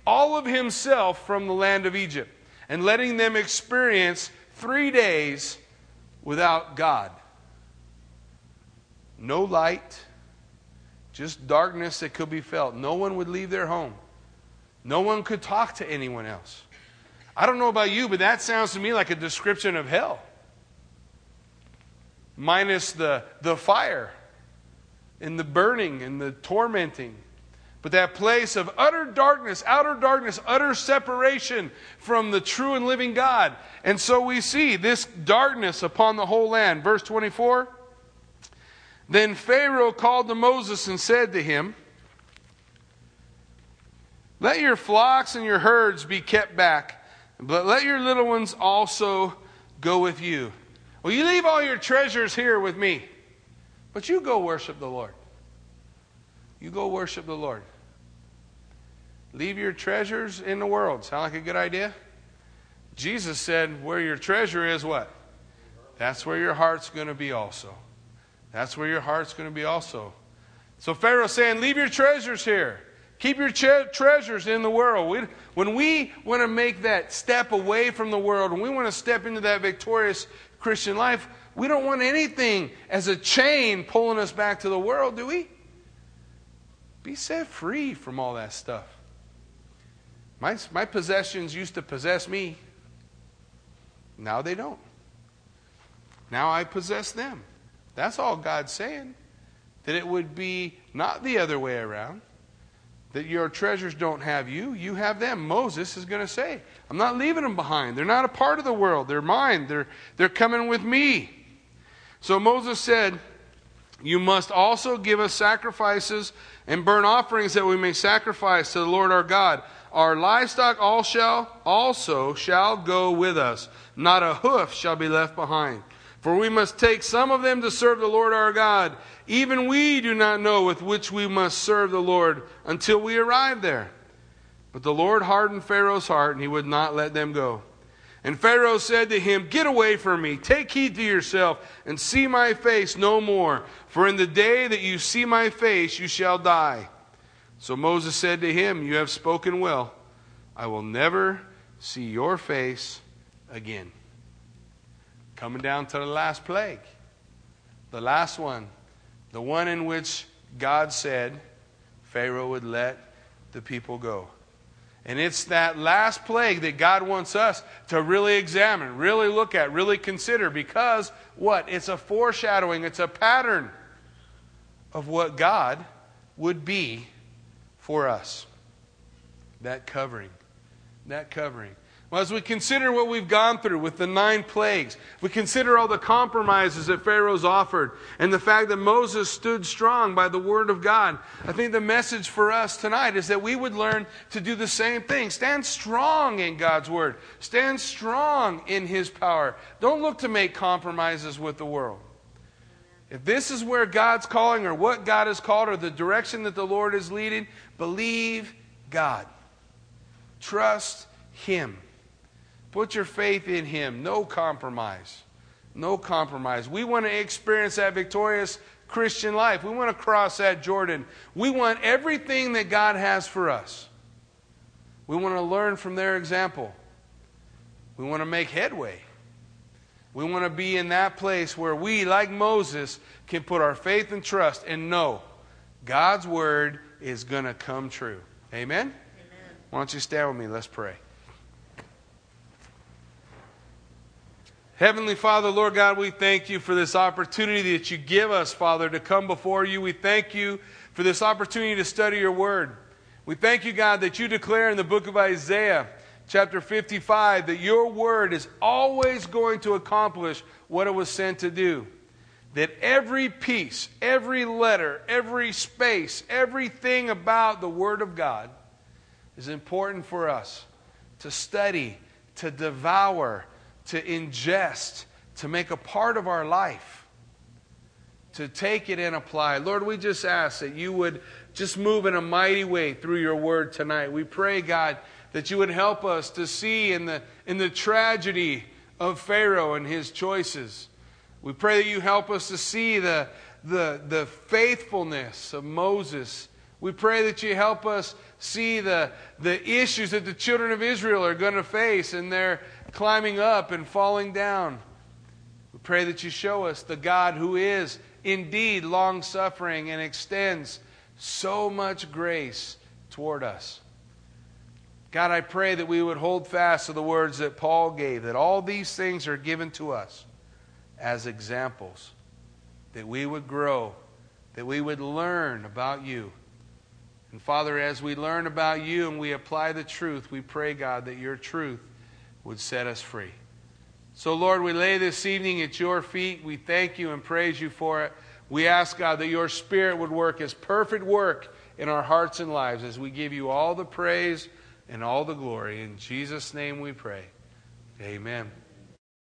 all of Himself from the land of Egypt and letting them experience three days without God? No light, just darkness that could be felt. No one would leave their home. No one could talk to anyone else. I don't know about you, but that sounds to me like a description of hell minus the, the fire and the burning and the tormenting. But that place of utter darkness, outer darkness, utter separation from the true and living God. And so we see this darkness upon the whole land. Verse 24. Then Pharaoh called to Moses and said to him, Let your flocks and your herds be kept back, but let your little ones also go with you. Well, you leave all your treasures here with me, but you go worship the Lord. You go worship the Lord. Leave your treasures in the world. Sound like a good idea? Jesus said, Where your treasure is, what? That's where your heart's going to be also. That's where your heart's going to be also. So Pharaoh's saying, Leave your treasures here. Keep your tre- treasures in the world. We, when we want to make that step away from the world, when we want to step into that victorious Christian life, we don't want anything as a chain pulling us back to the world, do we? Be set free from all that stuff. My, my possessions used to possess me. Now they don't. Now I possess them. That's all God's saying. That it would be not the other way around that your treasures don't have you, you have them. Moses is going to say, I'm not leaving them behind. They're not a part of the world. They're mine. They're, they're coming with me. So Moses said, You must also give us sacrifices and burn offerings that we may sacrifice to the Lord our God. Our livestock all shall also shall go with us. Not a hoof shall be left behind. For we must take some of them to serve the Lord our God even we do not know with which we must serve the Lord until we arrive there. But the Lord hardened Pharaoh's heart, and he would not let them go. And Pharaoh said to him, Get away from me, take heed to yourself, and see my face no more. For in the day that you see my face, you shall die. So Moses said to him, You have spoken well. I will never see your face again. Coming down to the last plague, the last one the one in which God said Pharaoh would let the people go. And it's that last plague that God wants us to really examine, really look at, really consider because what? It's a foreshadowing, it's a pattern of what God would be for us. That covering. That covering. Well, as we consider what we've gone through with the nine plagues, we consider all the compromises that Pharaoh's offered and the fact that Moses stood strong by the word of God. I think the message for us tonight is that we would learn to do the same thing. Stand strong in God's word. Stand strong in his power. Don't look to make compromises with the world. If this is where God's calling or what God has called or the direction that the Lord is leading, believe God. Trust him. Put your faith in Him. No compromise. No compromise. We want to experience that victorious Christian life. We want to cross that Jordan. We want everything that God has for us. We want to learn from their example. We want to make headway. We want to be in that place where we, like Moses, can put our faith and trust and know God's word is going to come true. Amen? Amen? Why don't you stand with me? Let's pray. Heavenly Father, Lord God, we thank you for this opportunity that you give us, Father, to come before you. We thank you for this opportunity to study your word. We thank you, God, that you declare in the book of Isaiah, chapter 55, that your word is always going to accomplish what it was sent to do. That every piece, every letter, every space, everything about the word of God is important for us to study, to devour, to ingest, to make a part of our life, to take it and apply. Lord, we just ask that you would just move in a mighty way through your word tonight. We pray, God, that you would help us to see in the, in the tragedy of Pharaoh and his choices. We pray that you help us to see the, the, the faithfulness of Moses. We pray that you help us see the, the issues that the children of Israel are going to face in their climbing up and falling down. We pray that you show us the God who is indeed long suffering and extends so much grace toward us. God, I pray that we would hold fast to the words that Paul gave, that all these things are given to us as examples, that we would grow, that we would learn about you. And Father, as we learn about you and we apply the truth, we pray, God, that your truth would set us free. So, Lord, we lay this evening at your feet. We thank you and praise you for it. We ask, God, that your Spirit would work as perfect work in our hearts and lives as we give you all the praise and all the glory. In Jesus' name we pray. Amen.